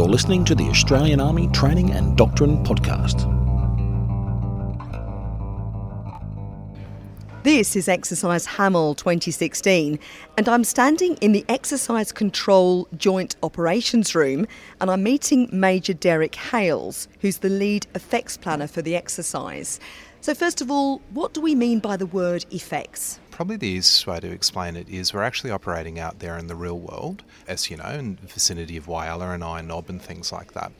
You're listening to the Australian Army Training and Doctrine Podcast. This is Exercise Hamel 2016, and I'm standing in the Exercise Control Joint Operations Room, and I'm meeting Major Derek Hayles, who's the lead effects planner for the exercise. So, first of all, what do we mean by the word effects? Probably the easiest way to explain it is we're actually operating out there in the real world, as you know, in the vicinity of Whyalla and Iron Knob and things like that.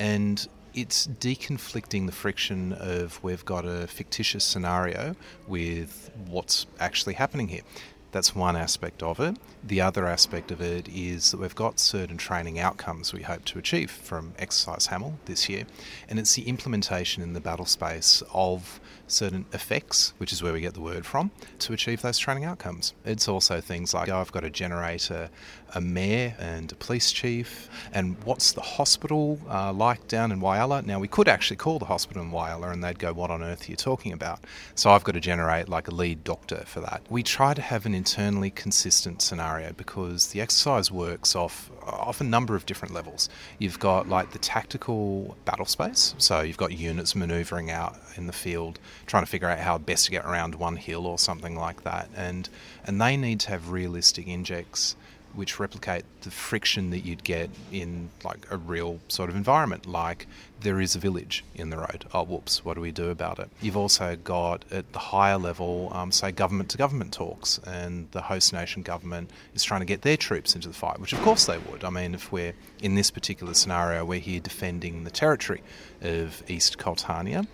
And it's deconflicting the friction of we've got a fictitious scenario with what's actually happening here. That's one aspect of it. The other aspect of it is that we've got certain training outcomes we hope to achieve from Exercise Hamel this year, and it's the implementation in the battle space of certain effects, which is where we get the word from, to achieve those training outcomes. It's also things like oh, I've got to generate a, a mayor and a police chief, and what's the hospital uh, like down in Whyalla? Now, we could actually call the hospital in Whyalla and they'd go, What on earth are you talking about? So I've got to generate like a lead doctor for that. We try to have an internally consistent scenario because the exercise works off off a number of different levels. You've got like the tactical battle space, so you've got units maneuvering out in the field, trying to figure out how best to get around one hill or something like that, and and they need to have realistic injects which replicate the friction that you'd get in like a real sort of environment, like there is a village in the road. Oh, whoops, what do we do about it? You've also got at the higher level, um, say, government to government talks, and the host nation government is trying to get their troops into the fight, which of course they would. I mean, if we're in this particular scenario, we're here defending the territory of East Cultania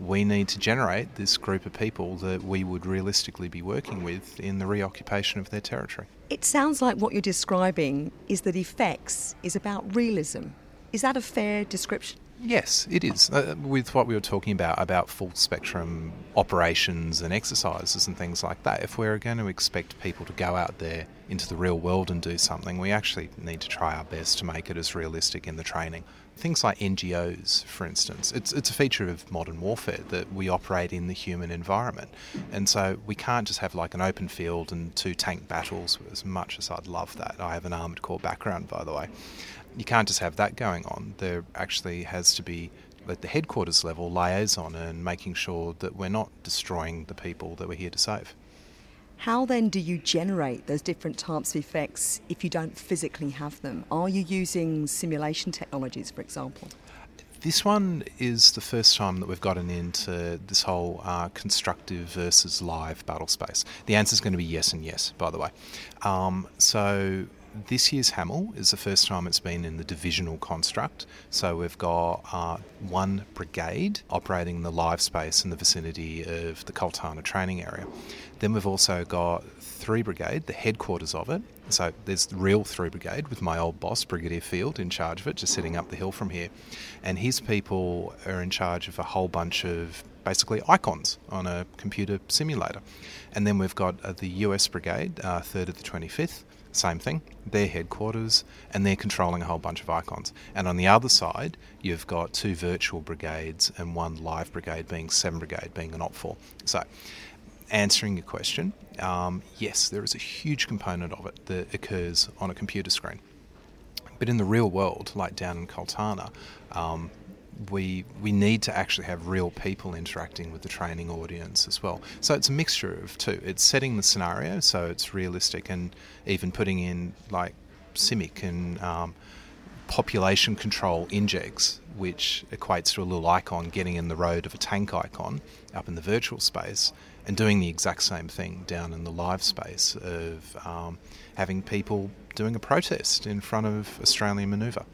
we need to generate this group of people that we would realistically be working with in the reoccupation of their territory. It sounds like what you're describing is that effects is about realism. Is that a fair description? Yes, it is. Uh, with what we were talking about, about full spectrum operations and exercises and things like that, if we're going to expect people to go out there into the real world and do something, we actually need to try our best to make it as realistic in the training. Things like NGOs, for instance, it's, it's a feature of modern warfare that we operate in the human environment. And so we can't just have like an open field and two tank battles, as much as I'd love that. I have an armoured corps background, by the way you can't just have that going on. There actually has to be at the headquarters level liaison and making sure that we're not destroying the people that we're here to save. How then do you generate those different types of effects if you don't physically have them? Are you using simulation technologies, for example? This one is the first time that we've gotten into this whole uh, constructive versus live battle space. The answer is going to be yes and yes, by the way. Um, so this year's Hamel is the first time it's been in the divisional construct. So we've got uh, one brigade operating in the live space in the vicinity of the Cultana training area. Then we've also got three brigade, the headquarters of it. So there's the real three brigade with my old boss, Brigadier Field, in charge of it, just sitting up the hill from here. And his people are in charge of a whole bunch of basically icons on a computer simulator. And then we've got uh, the US Brigade, uh, 3rd of the 25th, same thing, their headquarters, and they're controlling a whole bunch of icons. And on the other side, you've got two virtual brigades and one live brigade, being 7 Brigade, being an OPFOR. So, answering your question, um, yes, there is a huge component of it that occurs on a computer screen. But in the real world, like down in Cultana, um, we we need to actually have real people interacting with the training audience as well. So it's a mixture of two. It's setting the scenario so it's realistic, and even putting in like CIMIC and um, population control injects, which equates to a little icon getting in the road of a tank icon up in the virtual space, and doing the exact same thing down in the live space of um, having people doing a protest in front of Australian manoeuvre.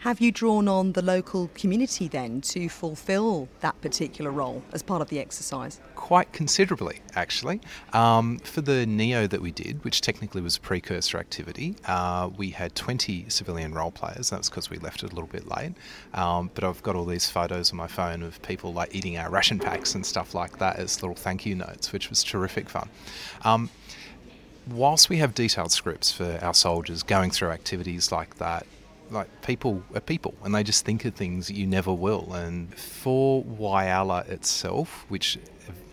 Have you drawn on the local community then to fulfil that particular role as part of the exercise? Quite considerably, actually. Um, for the NEO that we did, which technically was a precursor activity, uh, we had 20 civilian role players. That was because we left it a little bit late. Um, but I've got all these photos on my phone of people like eating our ration packs and stuff like that as little thank you notes, which was terrific fun. Um, whilst we have detailed scripts for our soldiers going through activities like that, like people are people and they just think of things you never will. And for Whyalla itself, which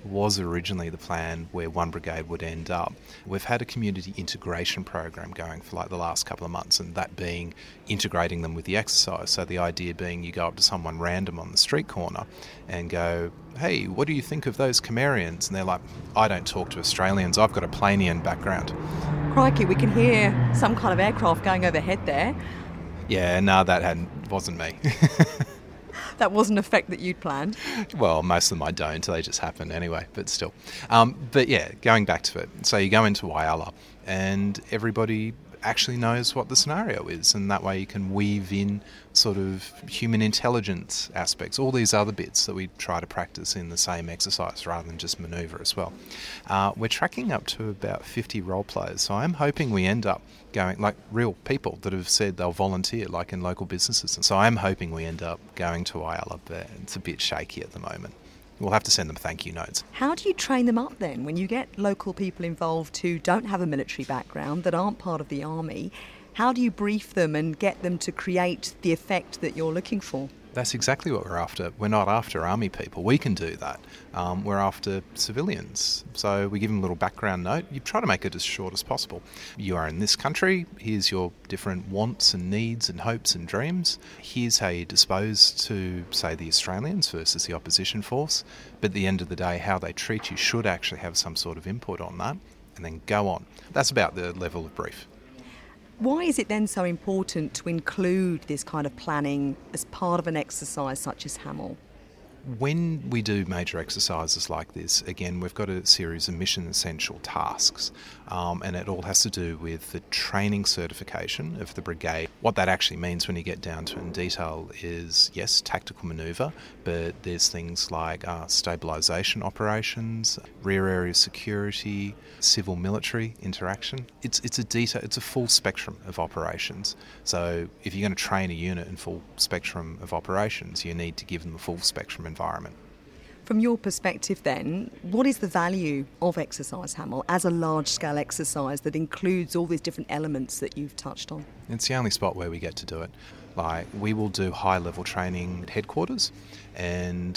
was originally the plan where one brigade would end up. We've had a community integration program going for like the last couple of months, and that being integrating them with the exercise. So the idea being you go up to someone random on the street corner and go, Hey, what do you think of those Camarians? And they're like, I don't talk to Australians, I've got a Planian background. Crikey, we can hear some kind of aircraft going overhead there. Yeah, no, that hadn't, wasn't me. that wasn't a fact that you'd planned. Well, most of them I don't. They just happen anyway, but still. Um, but yeah, going back to it. So you go into Whyalla and everybody actually knows what the scenario is, and that way you can weave in sort of human intelligence aspects, all these other bits that we try to practice in the same exercise rather than just maneuver as well. Uh, we're tracking up to about 50 role players, so I'm hoping we end up going like real people that have said they'll volunteer, like in local businesses. And so I'm hoping we end up going to Whyalla, but it's a bit shaky at the moment. We'll have to send them thank you notes. How do you train them up then when you get local people involved who don't have a military background, that aren't part of the army? How do you brief them and get them to create the effect that you're looking for? That's exactly what we're after. We're not after army people. We can do that. Um, we're after civilians. So we give them a little background note. You try to make it as short as possible. You are in this country. Here's your different wants and needs and hopes and dreams. Here's how you dispose to, say, the Australians versus the opposition force. But at the end of the day, how they treat you should actually have some sort of input on that. And then go on. That's about the level of brief. Why is it then so important to include this kind of planning as part of an exercise such as Hamel? When we do major exercises like this, again, we've got a series of mission essential tasks, um, and it all has to do with the training certification of the brigade. What that actually means when you get down to in detail is yes, tactical manoeuvre, but there's things like uh, stabilisation operations, rear area security, civil military interaction. It's, it's a detail, it's a full spectrum of operations. So if you're going to train a unit in full spectrum of operations, you need to give them a full spectrum environment. From your perspective, then, what is the value of Exercise Hamel as a large scale exercise that includes all these different elements that you've touched on? It's the only spot where we get to do it. Like, we will do high level training at headquarters and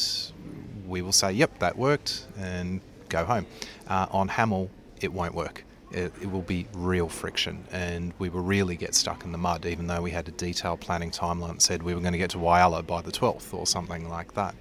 we will say, yep, that worked, and go home. Uh, on Hamel, it won't work it, it, will be real friction, and we will really get stuck in the mud, even though we had a detailed planning timeline that said we were going to get to Whyalla by the 12th or something like that.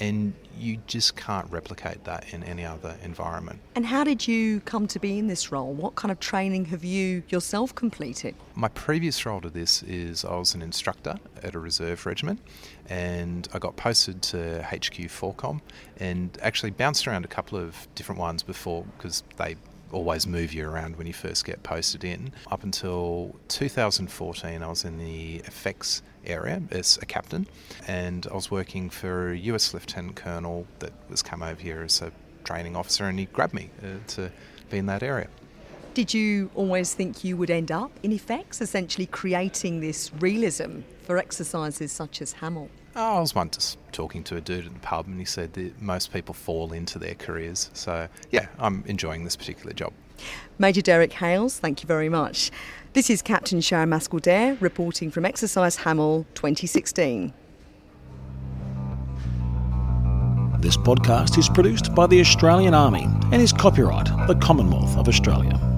And you just can't replicate that in any other environment. And how did you come to be in this role? What kind of training have you yourself completed? My previous role to this is I was an instructor at a reserve regiment, and I got posted to HQ 4Com and actually bounced around a couple of different ones before because they always move you around when you first get posted in. Up until 2014, I was in the effects area as a captain, and I was working for a US Lieutenant Colonel that was come over here as a training officer, and he grabbed me uh, to be in that area. Did you always think you would end up in effects, essentially creating this realism for exercises such as Hamel? Oh, I was once just talking to a dude at the pub, and he said that most people fall into their careers. So, yeah, I'm enjoying this particular job. Major Derek Hayles, thank you very much. This is Captain Sharon Maskell reporting from Exercise Hamel 2016. This podcast is produced by the Australian Army and is copyright the Commonwealth of Australia.